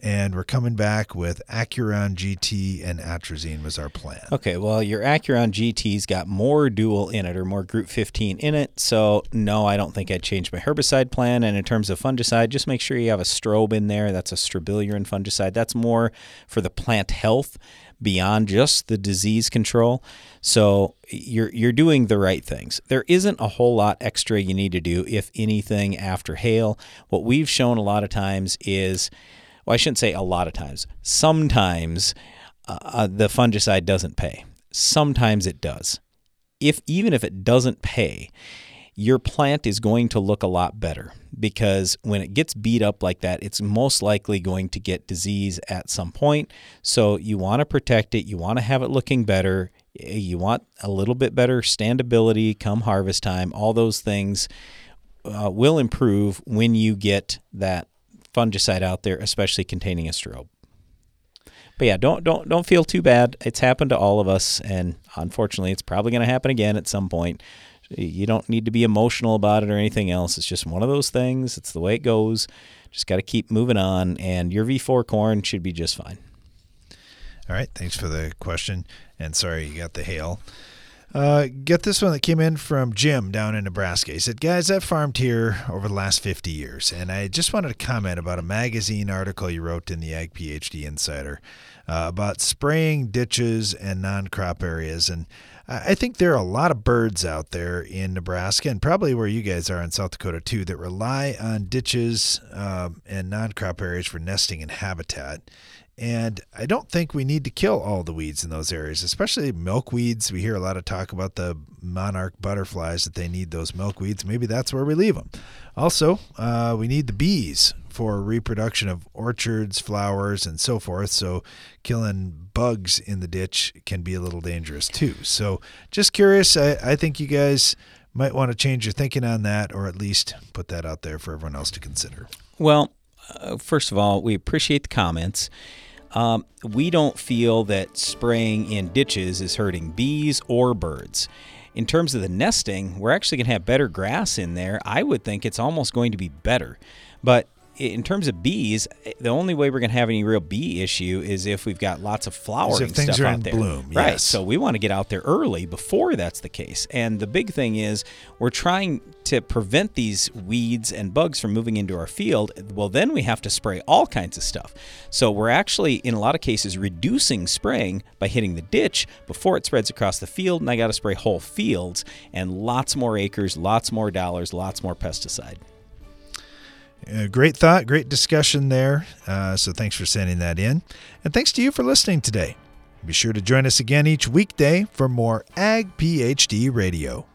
and we're coming back with Acuron GT and atrazine was our plan. Okay, well, your Acuron GT's got more dual in it or more group 15 in it. So, no, I don't think I'd change my herbicide plan. And in terms of fungicide, just make sure you have a strobe in there. That's a strobilurin fungicide. That's more for the plant health beyond just the disease control. So you're you're doing the right things. There isn't a whole lot extra you need to do if anything after hail. What we've shown a lot of times is well I shouldn't say a lot of times. Sometimes uh, uh the fungicide doesn't pay. Sometimes it does. If even if it doesn't pay, your plant is going to look a lot better because when it gets beat up like that, it's most likely going to get disease at some point. So you want to protect it, you want to have it looking better, you want a little bit better standability come harvest time. All those things uh, will improve when you get that fungicide out there, especially containing a strobe. But yeah, don't don't don't feel too bad. It's happened to all of us, and unfortunately, it's probably going to happen again at some point. You don't need to be emotional about it or anything else. It's just one of those things. It's the way it goes. Just got to keep moving on, and your V4 corn should be just fine. All right. Thanks for the question. And sorry you got the hail. Uh, get this one that came in from Jim down in Nebraska. He said, Guys, I've farmed here over the last 50 years, and I just wanted to comment about a magazine article you wrote in the Ag PhD Insider uh, about spraying ditches and non crop areas. And I think there are a lot of birds out there in Nebraska and probably where you guys are in South Dakota too that rely on ditches um, and non crop areas for nesting and habitat. And I don't think we need to kill all the weeds in those areas, especially milkweeds. We hear a lot of talk about the monarch butterflies that they need those milkweeds. Maybe that's where we leave them. Also, uh, we need the bees for reproduction of orchards, flowers, and so forth. So, killing bugs in the ditch can be a little dangerous too. So, just curious. I, I think you guys might want to change your thinking on that, or at least put that out there for everyone else to consider. Well, uh, first of all, we appreciate the comments. Um, we don't feel that spraying in ditches is hurting bees or birds. In terms of the nesting, we're actually going to have better grass in there. I would think it's almost going to be better. But in terms of bees, the only way we're going to have any real bee issue is if we've got lots of flowering stuff out there. Bloom, right. So we want to get out there early before that's the case. And the big thing is we're trying to prevent these weeds and bugs from moving into our field. Well, then we have to spray all kinds of stuff. So we're actually, in a lot of cases, reducing spraying by hitting the ditch before it spreads across the field. And I got to spray whole fields and lots more acres, lots more dollars, lots more pesticide. Uh, great thought, great discussion there. Uh, so thanks for sending that in. And thanks to you for listening today. Be sure to join us again each weekday for more Ag PhD Radio.